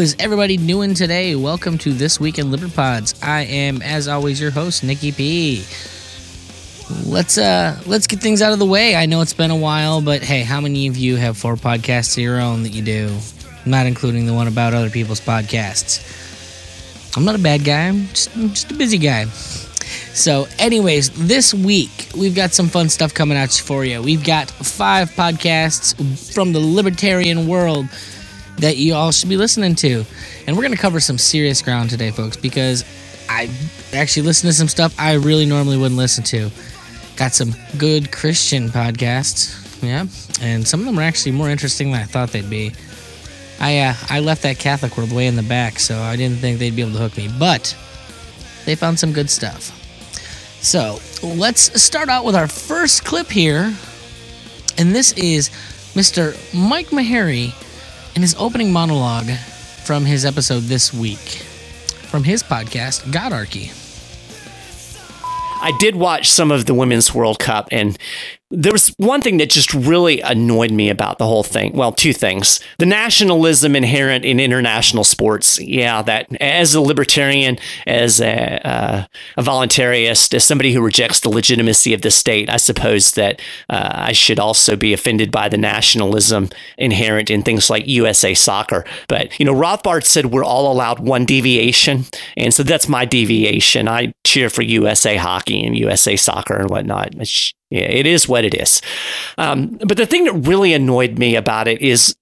Is everybody doing today? Welcome to This Week in Liberpods. I am, as always, your host, Nikki P. Let's uh let's get things out of the way. I know it's been a while, but hey, how many of you have four podcasts of your own that you do? Not including the one about other people's podcasts. I'm not a bad guy. I'm just, I'm just a busy guy. So, anyways, this week we've got some fun stuff coming out for you. We've got five podcasts from the libertarian world that you all should be listening to. And we're going to cover some serious ground today, folks, because I actually listen to some stuff I really normally wouldn't listen to. Got some good Christian podcasts, yeah, and some of them are actually more interesting than I thought they'd be. I uh, I left that Catholic world way in the back, so I didn't think they'd be able to hook me, but they found some good stuff. So let's start out with our first clip here, and this is Mr. Mike Maharrey in his opening monologue from his episode this week from his podcast, Godarchy. I did watch some of the Women's World Cup, and there was one thing that just really annoyed me about the whole thing. Well, two things. The nationalism inherent in international sports. Yeah, that as a libertarian, as a, uh, a voluntarist, as somebody who rejects the legitimacy of the state, I suppose that uh, I should also be offended by the nationalism inherent in things like USA soccer. But, you know, Rothbard said we're all allowed one deviation. And so that's my deviation. I cheer for USA hockey and USA soccer and whatnot. Yeah, it is what it is. Um, but the thing that really annoyed me about it is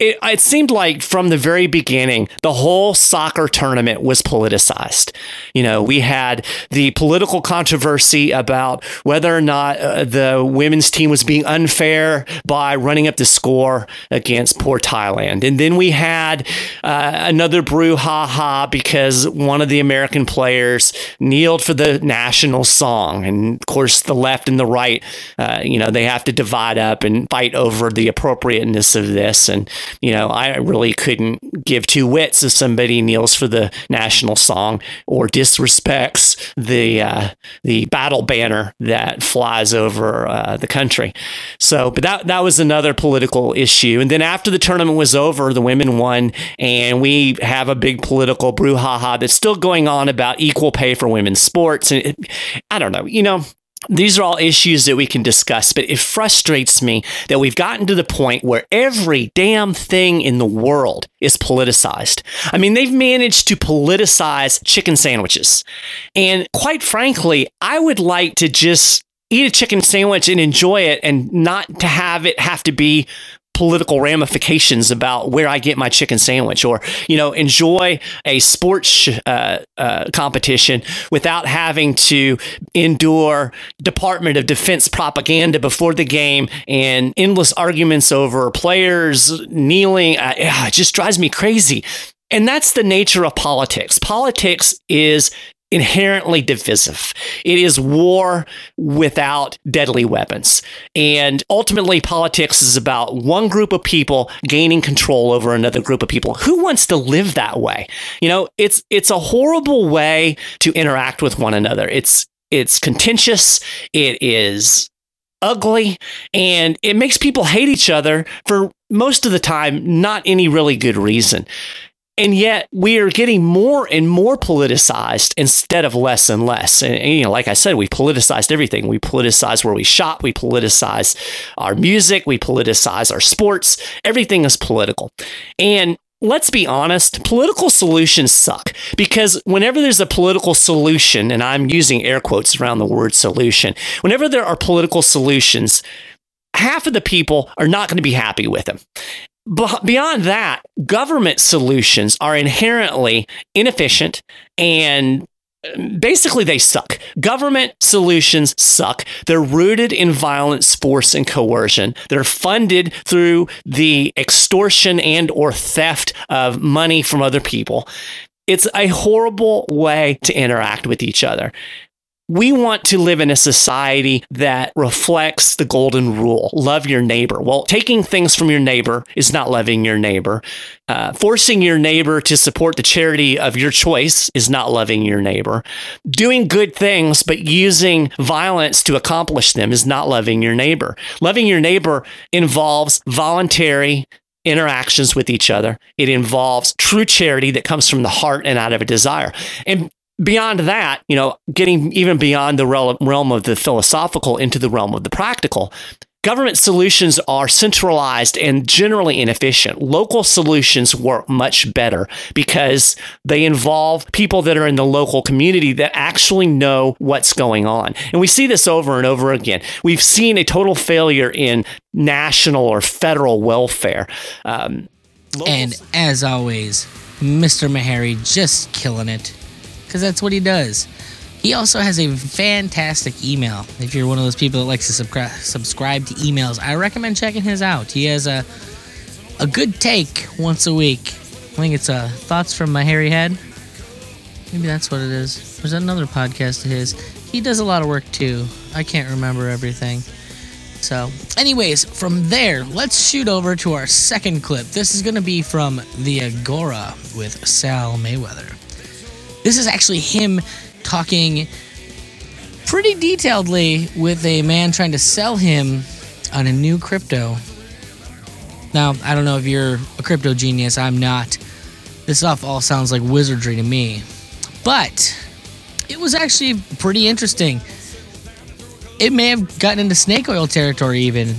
it, it, seemed like from the very beginning, the whole soccer tournament was politicized. You know, we had the political controversy about whether or not uh, the women's team was being unfair by running up the score against poor Thailand. And then we had uh, another brouhaha because one of the American players kneeled for the national song. And of course, the left and the right, uh, you know, they have to divide up and fight over the appropriateness of this. And you know, I really couldn't give two wits if somebody kneels for the national song or disrespects the uh, the battle banner that flies over uh, the country. So, but that that was another political issue. And then after the tournament was over, the women won, and we have a big political brouhaha that's still going on about equal pay for women's sports. And it, I don't know, you know, these are all issues that we can discuss, but it frustrates me that we've gotten to the point where every damn thing in the world is politicized. I mean, they've managed to politicize chicken sandwiches. And quite frankly, I would like to just eat a chicken sandwich and enjoy it and not to have it have to be political ramifications about where I get my chicken sandwich, or you know, enjoy a sports uh, uh, competition without having to endure Department of Defense propaganda before the game and endless arguments over players kneeling. Uh, it just drives me crazy. And that's the nature of politics. Politics is inherently divisive. It is war without deadly weapons. And ultimately, politics is about one group of people gaining control over another group of people. Who wants to live that way? You know, it's it's a horrible way to interact with one another. It's it's contentious. It is ugly and it makes people hate each other for most of the time not any really good reason and yet we are getting more and more politicized instead of less and less. And, and, you know, like I said, we politicized everything. We politicize where we shop. We politicize our music. We politicize our sports. Everything is political. And let's be honest, political solutions suck because whenever there's a political solution, and I'm using air quotes around the word solution, whenever there are political solutions, half of the people are not going to be happy with them. Beyond that, government solutions are inherently inefficient and um, basically they suck. Government solutions suck. They're rooted in violence, force and coercion. They're funded through the extortion and or theft of money from other people. It's a horrible way to interact with each other we want to live in a society that reflects the golden rule love your neighbor. Well, taking things from your neighbor is not loving your neighbor. Uh, forcing your neighbor to support the charity of your choice is not loving your neighbor. Doing good things but using violence to accomplish them is not loving your neighbor. Loving your neighbor involves voluntary interactions with each other. It involves true charity that comes from the heart and out of a desire. And beyond that, you know, getting even beyond the realm of the philosophical into the realm of the practical, Government solutions are centralized and generally inefficient. Local solutions work much better because they involve people that are in the local community that actually know what's going on. And we see this over and over again. We've seen a total failure in national or federal welfare. Um, and as always, Mr. Maharrey just killing it because that's what he does. He also has a fantastic email. If you're one of those people that likes to subscribe subscribe to emails, I recommend checking his out. He has a a good take once a week. I think it's uh, thoughts from my hairy head. Maybe that's what it is. There's another podcast of his. He does a lot of work too. I can't remember everything. So, anyways, from there, let's shoot over to our second clip. This is going to be from The Agora with Sal Mayweather. This is actually him talking pretty detailedly with a man trying to sell him on a new crypto. Now, I don't know if you're a crypto genius, I'm not. This stuff all sounds like wizardry to me. But it was actually pretty interesting. It may have gotten into snake oil territory, even.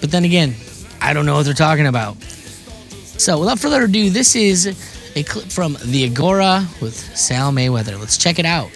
But then again, I don't know what they're talking about. So, without further ado, this is a clip from The Agora with Sal Mayweather. Let's check it out.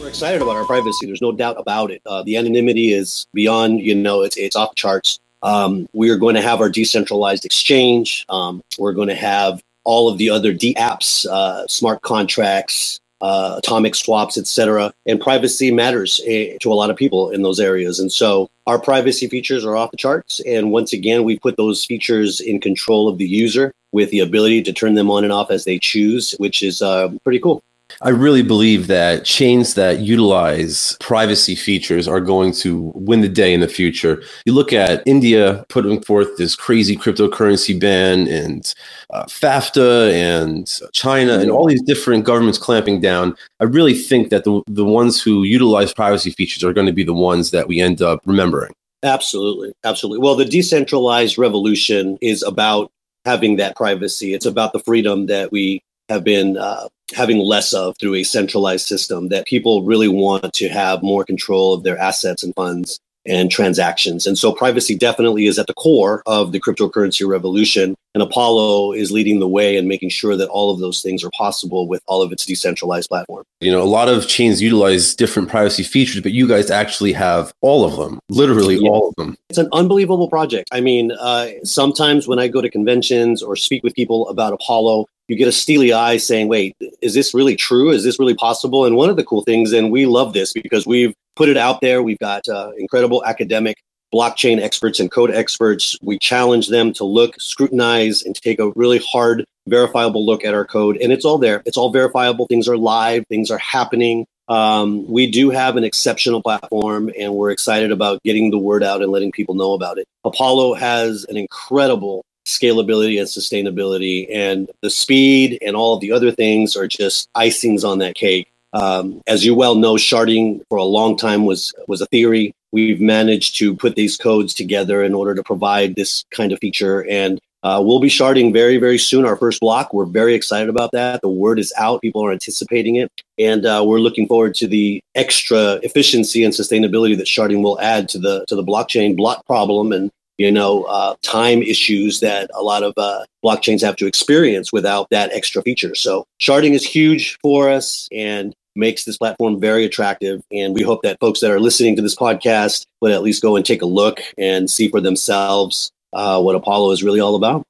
We're excited about our privacy. There's no doubt about it. Uh, the anonymity is beyond, you know, it's, it's off charts. Um, we are going to have our decentralized exchange. Um, we're going to have all of the other D apps, uh, smart contracts, uh, atomic swaps, etc. And privacy matters uh, to a lot of people in those areas. And so our privacy features are off the charts. And once again, we put those features in control of the user with the ability to turn them on and off as they choose, which is uh, pretty cool. I really believe that chains that utilize privacy features are going to win the day in the future. You look at India putting forth this crazy cryptocurrency ban and uh, FATF and China and all these different governments clamping down. I really think that the, the ones who utilize privacy features are going to be the ones that we end up remembering. Absolutely. Absolutely. Well, the decentralized revolution is about having that privacy. It's about the freedom that we have been uh, having less of through a centralized system that people really want to have more control of their assets and funds and transactions. And so privacy definitely is at the core of the cryptocurrency revolution. And Apollo is leading the way and making sure that all of those things are possible with all of its decentralized platform. You know, a lot of chains utilize different privacy features, but you guys actually have all of them, literally yeah. all of them. It's an unbelievable project. I mean, uh, sometimes when I go to conventions or speak with people about Apollo, you get a steely eye saying, wait, is this really true? Is this really possible? And one of the cool things, and we love this because we've put it out there, we've got uh, incredible academic blockchain experts and code experts. We challenge them to look, scrutinize, and take a really hard, verifiable look at our code. And it's all there. It's all verifiable. Things are live, things are happening. Um, we do have an exceptional platform, and we're excited about getting the word out and letting people know about it. Apollo has an incredible scalability and sustainability, and the speed and all of the other things are just icings on that cake. Um, as you well know, sharding for a long time was was a theory. We've managed to put these codes together in order to provide this kind of feature, and uh, we'll be sharding very, very soon. Our first block. We're very excited about that. The word is out. People are anticipating it, and uh, we're looking forward to the extra efficiency and sustainability that sharding will add to the to the blockchain block problem and you know, uh, time issues that a lot of uh, blockchains have to experience without that extra feature. So sharding is huge for us and makes this platform very attractive. And we hope that folks that are listening to this podcast would at least go and take a look and see for themselves uh, what Apollo is really all about.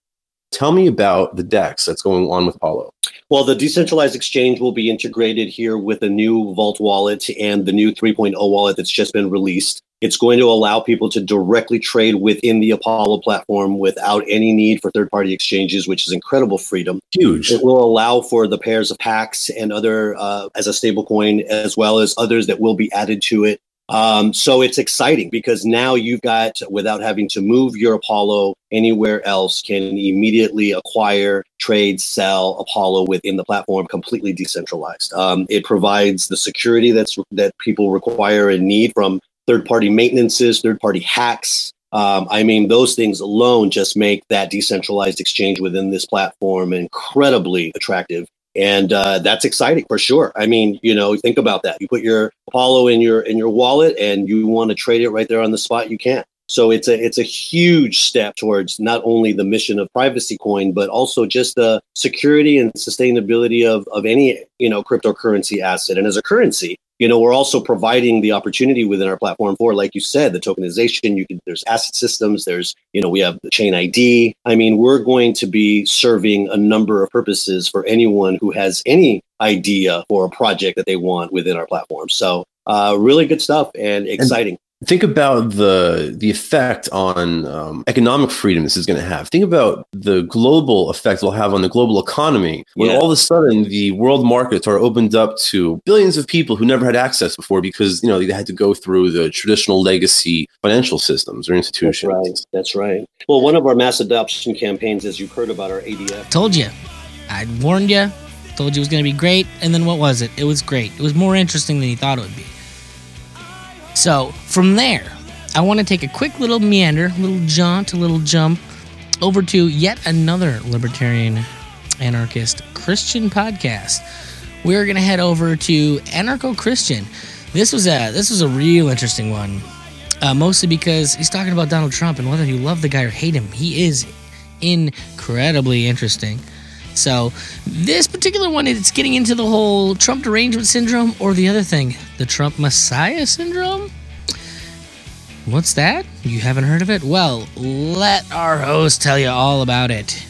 Tell me about the DEX that's going on with Apollo. Well, the decentralized exchange will be integrated here with a new Vault wallet and the new 3.0 wallet that's just been released. It's going to allow people to directly trade within the Apollo platform without any need for third party exchanges, which is incredible freedom. Huge. It will allow for the pairs of Pax and other uh, as a stablecoin, as well as others that will be added to it. Um, so it's exciting because now you've got, without having to move your Apollo anywhere else, can immediately acquire, trade, sell Apollo within the platform, completely decentralized. Um, it provides the security that's that people require and need from third party maintenances, third party hacks. Um, I mean, those things alone just make that decentralized exchange within this platform incredibly attractive. And uh, that's exciting for sure. I mean, you know, think about that. You put your Apollo in your in your wallet, and you want to trade it right there on the spot. You can't. So it's a it's a huge step towards not only the mission of privacy coin, but also just the security and sustainability of, of any you know cryptocurrency asset. And as a currency, you know, we're also providing the opportunity within our platform for, like you said, the tokenization. You can there's asset systems, there's you know, we have the chain ID. I mean, we're going to be serving a number of purposes for anyone who has any idea for a project that they want within our platform. So uh, really good stuff and exciting. And- think about the the effect on um, economic freedom this is going to have. Think about the global effect it'll have on the global economy when yeah. all of a sudden the world markets are opened up to billions of people who never had access before because you know they had to go through the traditional legacy financial systems or institutions. That's right. That's right. Well, one of our mass adoption campaigns, as you've heard about our ADF. Told you, I warned you. Told you it was going to be great, and then what was it? It was great. It was more interesting than you thought it would be. So from there, I want to take a quick little meander, little jaunt, a little jump over to yet another libertarian anarchist Christian podcast. We're gonna head over to Anarcho Christian. This was a this was a real interesting one, uh, mostly because he's talking about Donald Trump and whether you love the guy or hate him. He is incredibly interesting. So this particular one, it's getting into the whole Trump derangement syndrome, or the other thing, the Trump Messiah syndrome. What's that? You haven't heard of it? Well, let our host tell you all about it.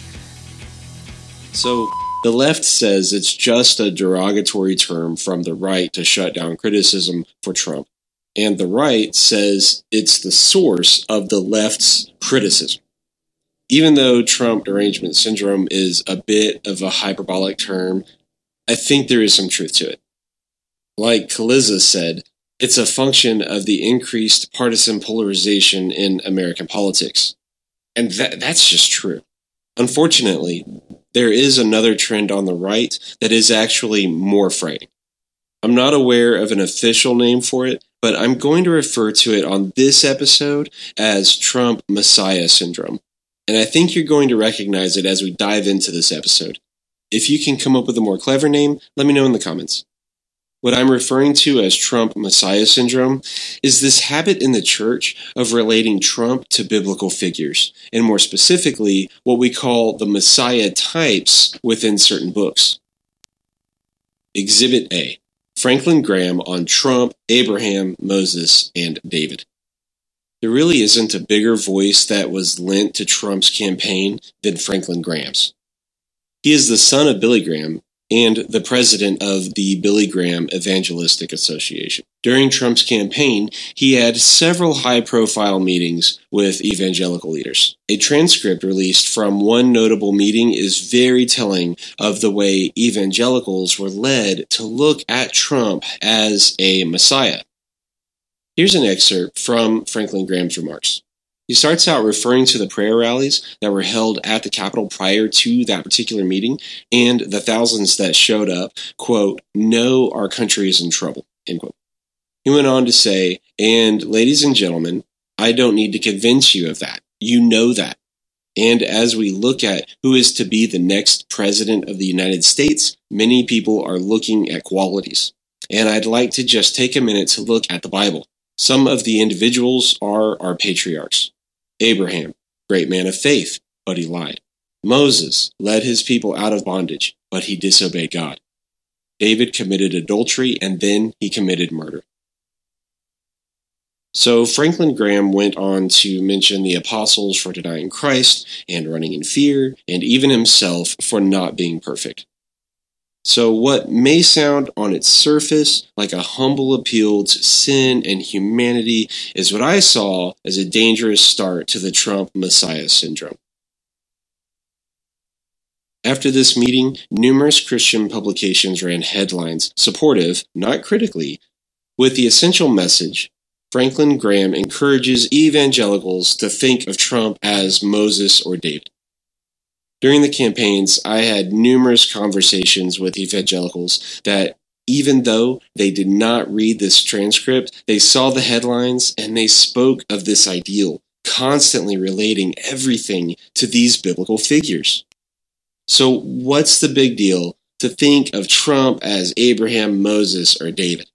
So, the left says it's just a derogatory term from the right to shut down criticism for Trump. And the right says it's the source of the left's criticism even though Trump derangement syndrome is a bit of a hyperbolic term, I think there is some truth to it. Like Kaliza said, it's a function of the increased partisan polarization in American politics. And that, that's just true. Unfortunately, there is another trend on the right that is actually more frightening. I'm not aware of an official name for it, but I'm going to refer to it on this episode as Trump Messiah Syndrome and I think you're going to recognize it as we dive into this episode. If you can come up with a more clever name, let me know in the comments. What I'm referring to as Trump Messiah syndrome is this habit in the church of relating Trump to biblical figures, and more specifically, what we call the Messiah types within certain books. Exhibit A Franklin Graham on Trump, Abraham, Moses, and David. There really isn't a bigger voice that was lent to Trump's campaign than Franklin Graham's. He is the son of Billy Graham and the president of the Billy Graham Evangelistic Association. During Trump's campaign, he had several high profile meetings with evangelical leaders. A transcript released from one notable meeting is very telling of the way evangelicals were led to look at Trump as a messiah. Here's an excerpt from Franklin Graham's remarks. He starts out referring to the prayer rallies that were held at the Capitol prior to that particular meeting and the thousands that showed up, quote, know our country is in trouble, end quote. He went on to say, and ladies and gentlemen, I don't need to convince you of that. You know that. And as we look at who is to be the next president of the United States, many people are looking at qualities. And I'd like to just take a minute to look at the Bible. Some of the individuals are our patriarchs. Abraham, great man of faith, but he lied. Moses led his people out of bondage, but he disobeyed God. David committed adultery and then he committed murder. So Franklin Graham went on to mention the apostles for denying Christ and running in fear, and even himself for not being perfect. So, what may sound on its surface like a humble appeal to sin and humanity is what I saw as a dangerous start to the Trump Messiah syndrome. After this meeting, numerous Christian publications ran headlines supportive, not critically, with the essential message Franklin Graham encourages evangelicals to think of Trump as Moses or David. During the campaigns, I had numerous conversations with evangelicals that even though they did not read this transcript, they saw the headlines and they spoke of this ideal constantly relating everything to these biblical figures. So, what's the big deal to think of Trump as Abraham, Moses, or David?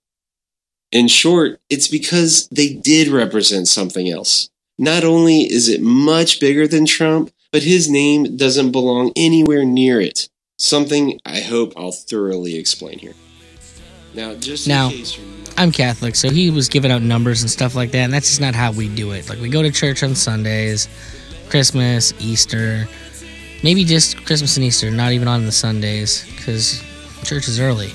In short, it's because they did represent something else. Not only is it much bigger than Trump, but his name doesn't belong anywhere near it. Something I hope I'll thoroughly explain here. Now, just in Now, case you're not I'm Catholic, so he was giving out numbers and stuff like that, and that's just not how we do it. Like we go to church on Sundays, Christmas, Easter, maybe just Christmas and Easter, not even on the Sundays because church is early.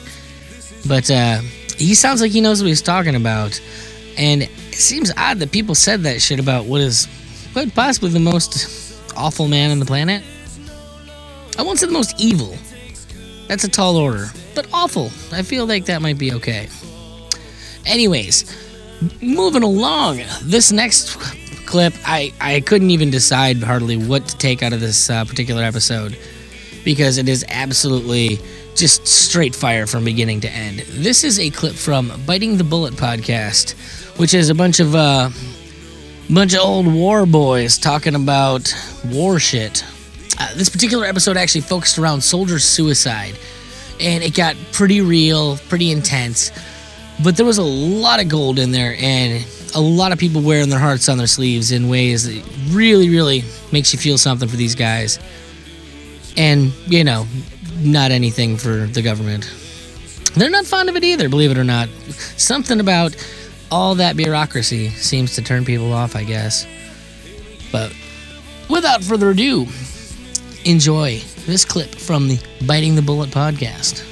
But uh, he sounds like he knows what he's talking about, and it seems odd that people said that shit about what is quite possibly the awful man on the planet. I won't say the most evil. That's a tall order, but awful. I feel like that might be okay. Anyways, moving along. This next clip, I, I couldn't even decide hardly what to take out of this uh, particular episode because it is absolutely just straight fire from beginning to end. This is a clip from Biting the Bullet podcast, which is a bunch of uh, bunch of old war boys talking about war shit. Uh, this particular episode actually focused around soldier suicide, and it got pretty real, pretty intense. But there was a lot of gold in there, and a lot of people wearing their hearts on their sleeves in ways that really, really makes you feel something for these guys. And you know, not anything for the government. They're not fond of it either, believe it or not. Something about all that bureaucracy seems to turn people off, I guess. But without further ado, enjoy this clip from the Biting the Bullet podcast.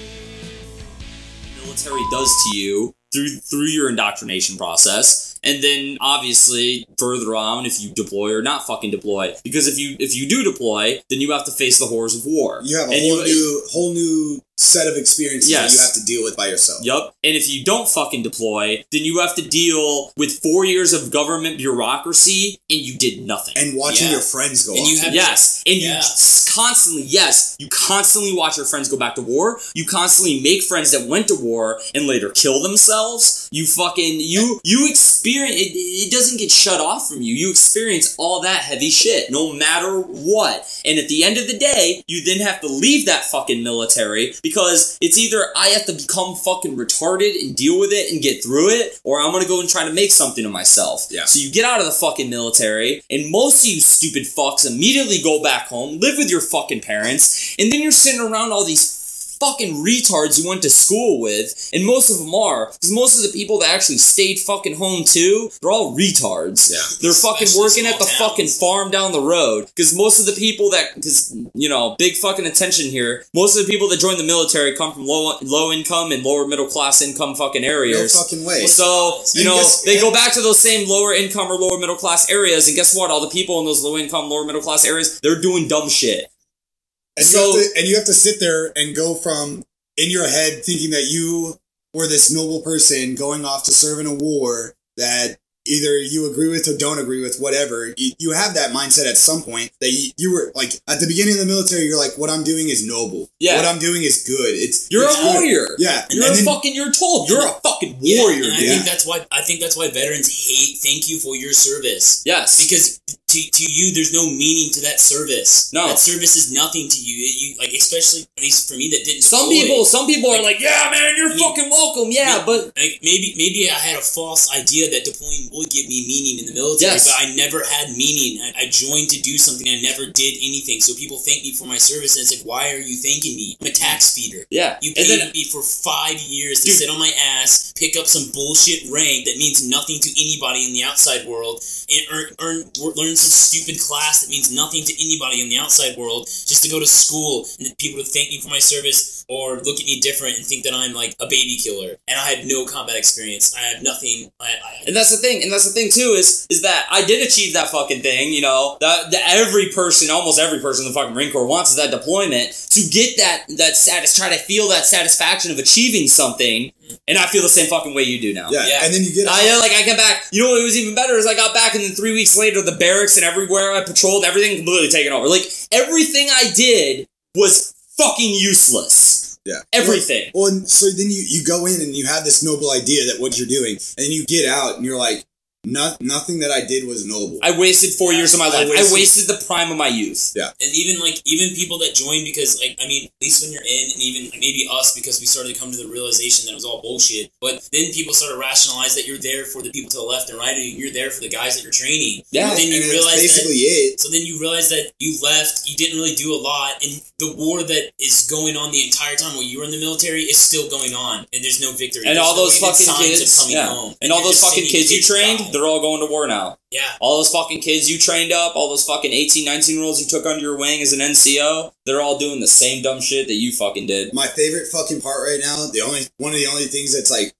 military does to you through through your indoctrination process and then obviously further on if you deploy or not fucking deploy because if you if you do deploy then you have to face the horrors of war You have a And whole you- new whole new set of experiences Yes. that you have to deal with by yourself. Yup. And if you don't fucking deploy, then you have to deal with four years of government bureaucracy and you did nothing. And watching Yeah. your friends go And you have- Yes, and you Yeah. s- constantly, yes, you constantly watch your friends go back to war. You constantly make friends that went to war and later kill themselves. You fucking you you experience it. It doesn't get shut off from you. You experience all that heavy shit, no matter what. And at the end of the day, you then have to leave that fucking military because it's either I have to become fucking retarded and deal with it and get through it, or I'm gonna go and try to make something of myself. Yeah. So you get out of the fucking military, and most of you stupid fucks immediately go back home, live with your fucking parents, and then you're sitting around all these fucking retards you went to school with, and most of them are, because most of the people that actually stayed fucking home too, they're all retards. Yeah. They're fucking Especially working at the small fucking farm down the road, because most of the people that, because, you know, big fucking attention here, most of the people that join the military come from low, low income and lower middle class income fucking areas. no areas. fucking way. So, you And know, guess- they go back to those same lower income or lower middle class areas, and guess what? All the people in those low income, lower middle class areas, they're doing dumb shit. And, So- you have to, and you have to sit there and go from in your head thinking that you were this noble person going off to serve in a war that either you agree with or don't agree with, whatever. You, you have that mindset at some point that you, you were like at the beginning of the military. You're like, what I'm doing is noble. Yeah. what I'm doing is good. It's You're it's a good. warrior. Yeah, You're and a then- fucking. You're told you're a fucking Yeah, warrior, and I yeah. think that's why I think that's why veterans hate thank you for your service. Yes, Because to, to you there's no meaning to that service. No. That service is nothing to you. You like especially at least for me that didn't some people, some people are Like- like, yeah, man, you're I mean, fucking welcome. Yeah, but like maybe maybe I had a false idea that deploying would give me meaning in the military, Yes. but I never had meaning. I, I joined to do something. I never did anything. So people thank me for my service, and it's like, why are you thanking me? I'm a tax feeder. yeah, You paid then me for five years to Dude. sit on my ass, pick up some bullshit rank that means nothing to anybody in the outside world, and earn, earn learn some stupid class that means nothing to anybody in the outside world, just to go to school and people to thank me for my service or look at me different and think that I'm like a baby killer. And I had no combat experience. I had nothing. I, I And that's the thing, and that's the thing too is is that I did achieve that fucking thing. You know, that, that every person, almost every person in the fucking Marine Corps wants is that deployment to get that that status, try to feel that satisfaction of achieving something. And I feel the same fucking way you do now. yeah. Yeah. and then you get I like I got back. You know what was even better is I got back, and then three weeks later, the barracks and everywhere I patrolled, everything completely taken over. Like everything I did was fucking useless. Yeah. Everything. Well, and so then you, you go in and you have this noble idea that what you're doing, and then you get out and you're like, no, nothing that I did was noble. I wasted four years of my life. I wasted- wasted the prime of my youth. Yeah. And even like even people that join because like I mean, at least when you're in, and even maybe us because we started to come to the realization that it was all bullshit. But then people started to rationalize that you're there for the people to the left and right, and you're there for the guys that you're training. Yeah, But then you and it's realize that basically it. So then you realize that you left, you didn't really do a lot, and the war that is going on the entire time while you were in the military is still going on, and there's no victory. And There's all no those even fucking kids, of coming yeah. home. and all those fucking kids you trained, die. they're all going to war now. Yeah. All those fucking kids you trained up, all those fucking 18, 19 year olds you took under your wing as an NCO, they're all doing the same dumb shit that you fucking did. My favorite fucking part right now, the only one of the only things that's like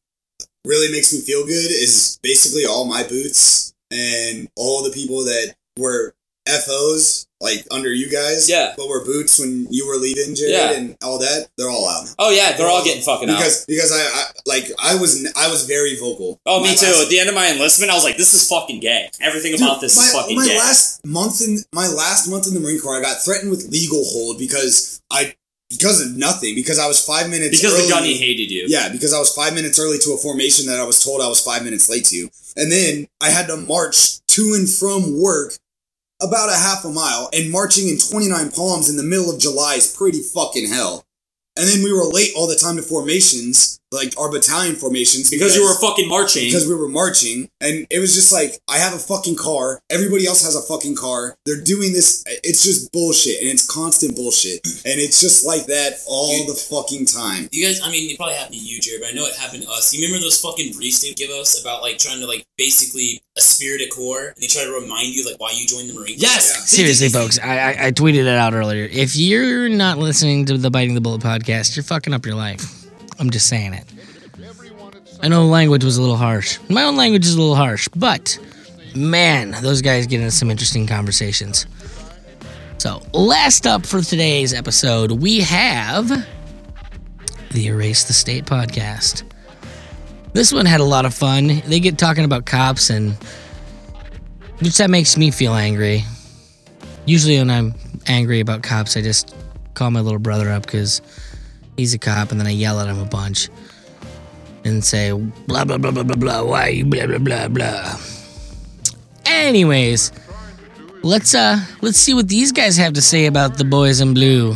really makes me feel good is basically all my boots and all the people that were FOs like under you guys. Yeah. But were boots when you were leaving, Jared, Yeah. and all that. They're all out. Oh yeah, they're all getting fucking out. because because I, I like I was I was very vocal. Oh, me My too. last- At the end of my enlistment, I was like, "This is fucking gay. Everything Dude, about this my, is fucking my gay." last month in my last month in the Marine Corps, I got threatened with legal hold because I because of nothing because I was five minutes because early. the gunny hated you. Yeah, because I was five minutes early to a formation that I was told I was five minutes late to, and then I had to march to and from work about a half a mile, and marching in Twentynine Palms in the middle of July is pretty fucking hell. And then we were late all the time to formations, like our battalion formations, Because you were fucking marching. because we were marching and it was just like i have a fucking car everybody else has a fucking car they're doing this it's just bullshit and it's constant bullshit and it's just like that all the fucking time You guys, I mean, it probably happened to you, Jared, but I know it happened to us. You remember those fucking briefs they give us about like trying to like basically esprit de corps, and they try to remind you like why you joined the Marine Corps? yes. Seriously, folks, I, I I tweeted it out earlier. If you're not listening to the Biting the Bullet podcast, you're fucking up your life. I'm just saying it. I know language was a little harsh. My own language is a little harsh, but man, those guys get into some interesting conversations. So, last up for today's episode, we have the Erase the State podcast. This one had a lot of fun. They get talking about cops and which that makes me feel angry. Usually, when I'm angry about cops, I just call my little brother up because he's a cop, and then I yell at him a bunch and say blah blah blah blah blah blah. Why you blah blah blah blah. Anyways, let's uh let's see what these guys have to say about the boys in blue.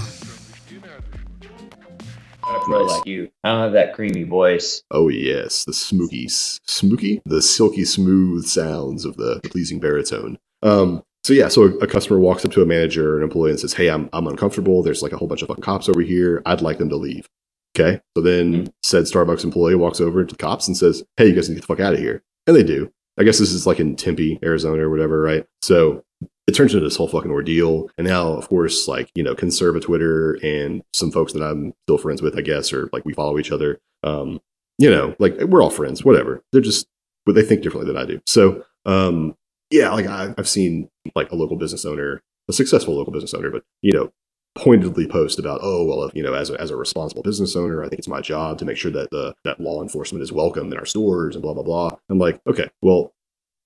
I feel like you. I don't have that creamy voice. Oh yes, the smookies, smooky, the silky smooth sounds of the, the pleasing baritone. Um, so yeah, so a, a customer walks up to a manager or an employee and says, "Hey, I'm I'm uncomfortable. There's like a whole bunch of fucking cops over here. I'd like them to leave." Okay, so then said Starbucks employee walks over to the cops and says, "Hey, you guys need to get the fuck out of here," and they do. I guess this is like in Tempe, Arizona, or whatever, right? So it turns into this whole fucking ordeal. And now, of course, like, you know, conserva Twitter and some folks that I'm still friends with, I guess, or like we follow each other. Um, you know, like we're all friends, whatever. They're just, but they think differently than I do. So, um, yeah, like I, I've seen like a local business owner, a successful local business owner, but, you know, pointedly post about, oh, well, if, you know, as a, as a responsible business owner, I think it's my job to make sure that the, that law enforcement is welcome in our stores and blah, blah, blah. I'm like, okay, well,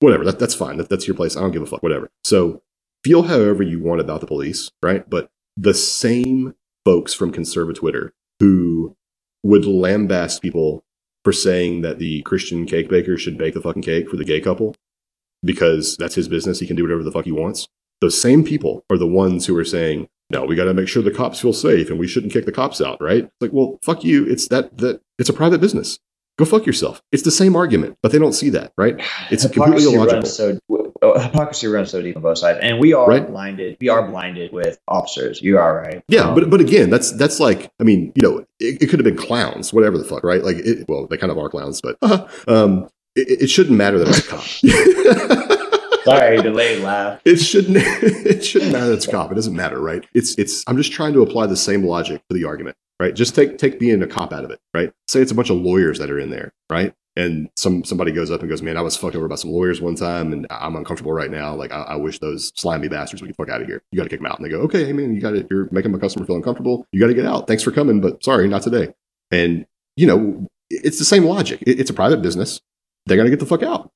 whatever. That, that's fine. That, that's your place. I don't give a fuck. Whatever. So feel however you want about the police, right? But the same folks from conservative Twitter who would lambast people for saying that the Christian cake baker should bake the fucking cake for the gay couple because that's his business. He can do whatever the fuck he wants. Those same people are the ones who are saying, no, we got to make sure the cops feel safe and we shouldn't kick the cops out, right? It's like, well, fuck you. It's that, that, it's a private business. Go fuck yourself. It's the same argument, but they don't see that, right? It's completely illogical. runs so oh, hypocrisy runs so deep on both sides, and we are Right. blinded. We are blinded with officers. You are right. Yeah, Um, but but again, that's that's like I mean, you know, it, it could have been clowns, whatever the fuck, right? Like, it, well, they kind of are clowns, but um, it, it shouldn't matter that it's a cop. sorry, delayed laugh. It shouldn't. It shouldn't matter that it's a cop. It doesn't matter, right? It's it's. I'm just trying to apply the same logic to the argument, right? Just take take being a cop out of it, right? Say it's a bunch of lawyers that are in there, right? And some somebody goes up and goes, "Man, I was fucked over by some lawyers one time, and I'm uncomfortable right now. Like, I, I wish those slimy bastards would get fuck out of here. You got to kick them out." And they go, "Okay, hey man, you got it. You're making my customer feel uncomfortable. You got to get out. Thanks for coming, but sorry, not today." And you know, it's the same logic. It, it's a private business. They're gonna get the fuck out.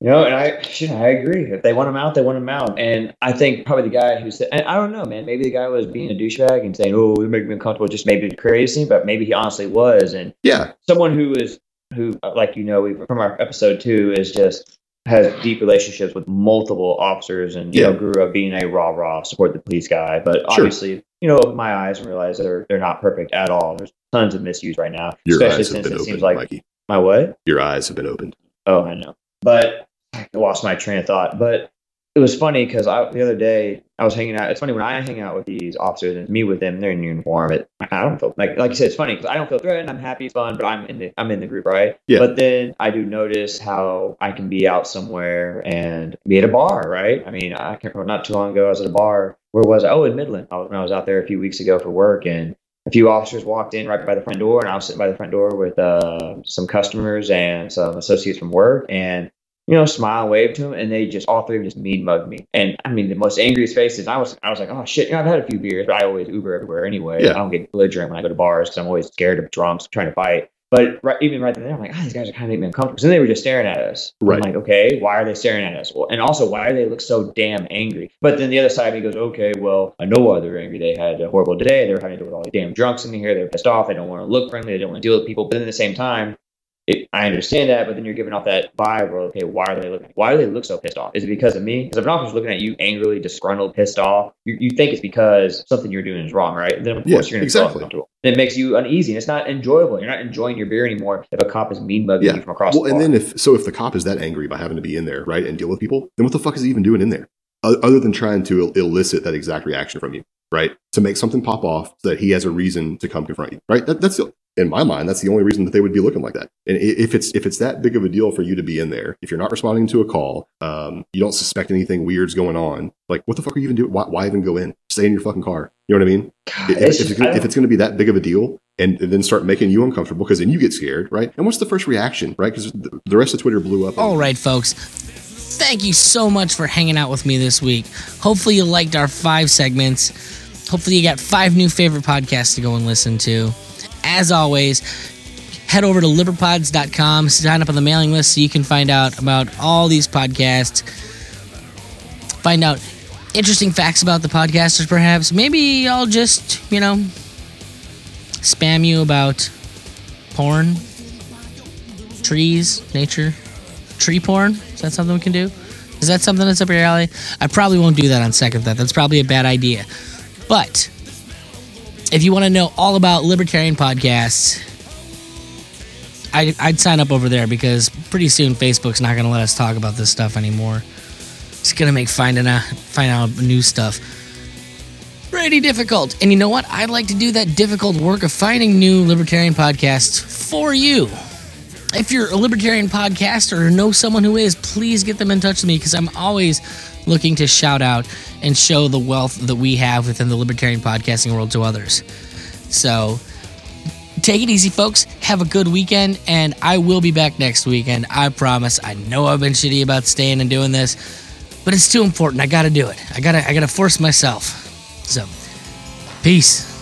You know, and I, shit, I agree. If they want him out, they want him out. And I think probably the guy who said, and I don't know, man. Maybe the guy was being a douchebag and saying, "Oh, you make me uncomfortable," just maybe crazy, but maybe he honestly was. And Yeah, someone who is who, like you know, we from our episode two, is just has deep relationships with multiple officers and you Yeah. know grew up being a rah rah support the police guy. But Sure. obviously, you know, my eyes and realize they're they're not perfect at all. There's tons of misuse right now, Your especially since it seems like Mikey. My what? Your eyes have been opened. Oh, I know. But I lost my train of thought. But it was funny because I the other day I was hanging out. It's funny when I hang out with these officers and meet with them. They're in uniform. It, I don't feel like like you said. It's funny because I don't feel threatened. I'm happy, it's fun, but I'm in the I'm in the group, right? Yeah. But then I do notice how I can be out somewhere and be at a bar, right? I mean, I can't remember not too long ago I was at a bar. Where was I? Oh, in Midland. I was, when I was out there a few weeks ago for work and. A few officers walked in right by the front door, and I was sitting by the front door with uh, some customers and some associates from work. And you know, smile wave to them, and they just all three of them just mean mugged me. And I mean, the most angriest faces. I was, I was like, oh shit, you know, I've had a few beers, but I always Uber everywhere anyway. Yeah. I don't get belligerent when I go to bars because I'm always scared of drunks trying to fight. But right, even right then, I'm like, ah, these guys are kind of making me uncomfortable. So then they were just staring at us. Right. I'm like, okay, why are they staring at us? Well, and also, why do they look so damn angry? But then the other side of me goes, okay, well, I know why they're angry. They had a horrible day. They were having to deal with all these damn drunks in here. They're pissed off. They don't want to look friendly. They don't want to deal with people. But then at the same time, it, I understand that, but then you're giving off that vibe where, okay, why are they looking? Why do they look so pissed off? Is it because of me? Because if an officer's looking at you angrily, disgruntled, pissed off, you, you think it's because something you're doing is wrong, right? Then of Yeah, course you're going to exactly. feel uncomfortable. Then it makes you uneasy, and it's not enjoyable. You're not enjoying your beer anymore if a cop is mean mugging Yeah. you from across Well, the and bar. then if so, if the cop is that angry by having to be in there, right, and deal with people, then what the fuck is he even doing in there, other than trying to elicit that exact reaction from you, right, to make something pop off so that he has a reason to come confront you, right? That, that's the, in my mind, that's the only reason that they would be looking like that. And if it's if it's that big of a deal for you to be in there, if you're not responding to a call, um, you don't suspect anything weird's going on, like what the fuck are you even doing? Why, why even go in? Stay in your fucking car. You know what I mean? God, if, it's if it's gonna, if it's going to be that big of a deal and, and then start making you uncomfortable because then you get scared right and what's the first reaction right because the, the rest of twitter blew up All right, folks. Thank you so much for hanging out with me this week. Hopefully, you liked our five segments. Hopefully, you got five new favorite podcasts to go and listen to. As always, head over to liberpods.com, sign up on the mailing list so you can find out about all these podcasts. Find out interesting facts about the podcasters, perhaps. Maybe I'll just, you know, spam you about porn, trees, nature tree porn? Is that something we can do? Is that something that's up your alley? I probably won't do that on second thought. That's probably a bad idea. But if you want to know all about libertarian podcasts, I, I'd sign up over there because pretty soon Facebook's not going to let us talk about this stuff anymore. It's going to make finding out find out new stuff pretty difficult. And you know what? I'd like to do that difficult work of finding new libertarian podcasts for you. If you're a libertarian podcaster or know someone who is, please get them in touch with me because I'm always looking to shout out and show the wealth that we have within the libertarian podcasting world to others. So take it easy, folks. Have a good weekend, and I will be back next weekend. I promise. I know I've been shitty about staying and doing this, but it's too important. I gotta do it. I gotta I gotta force myself. So peace.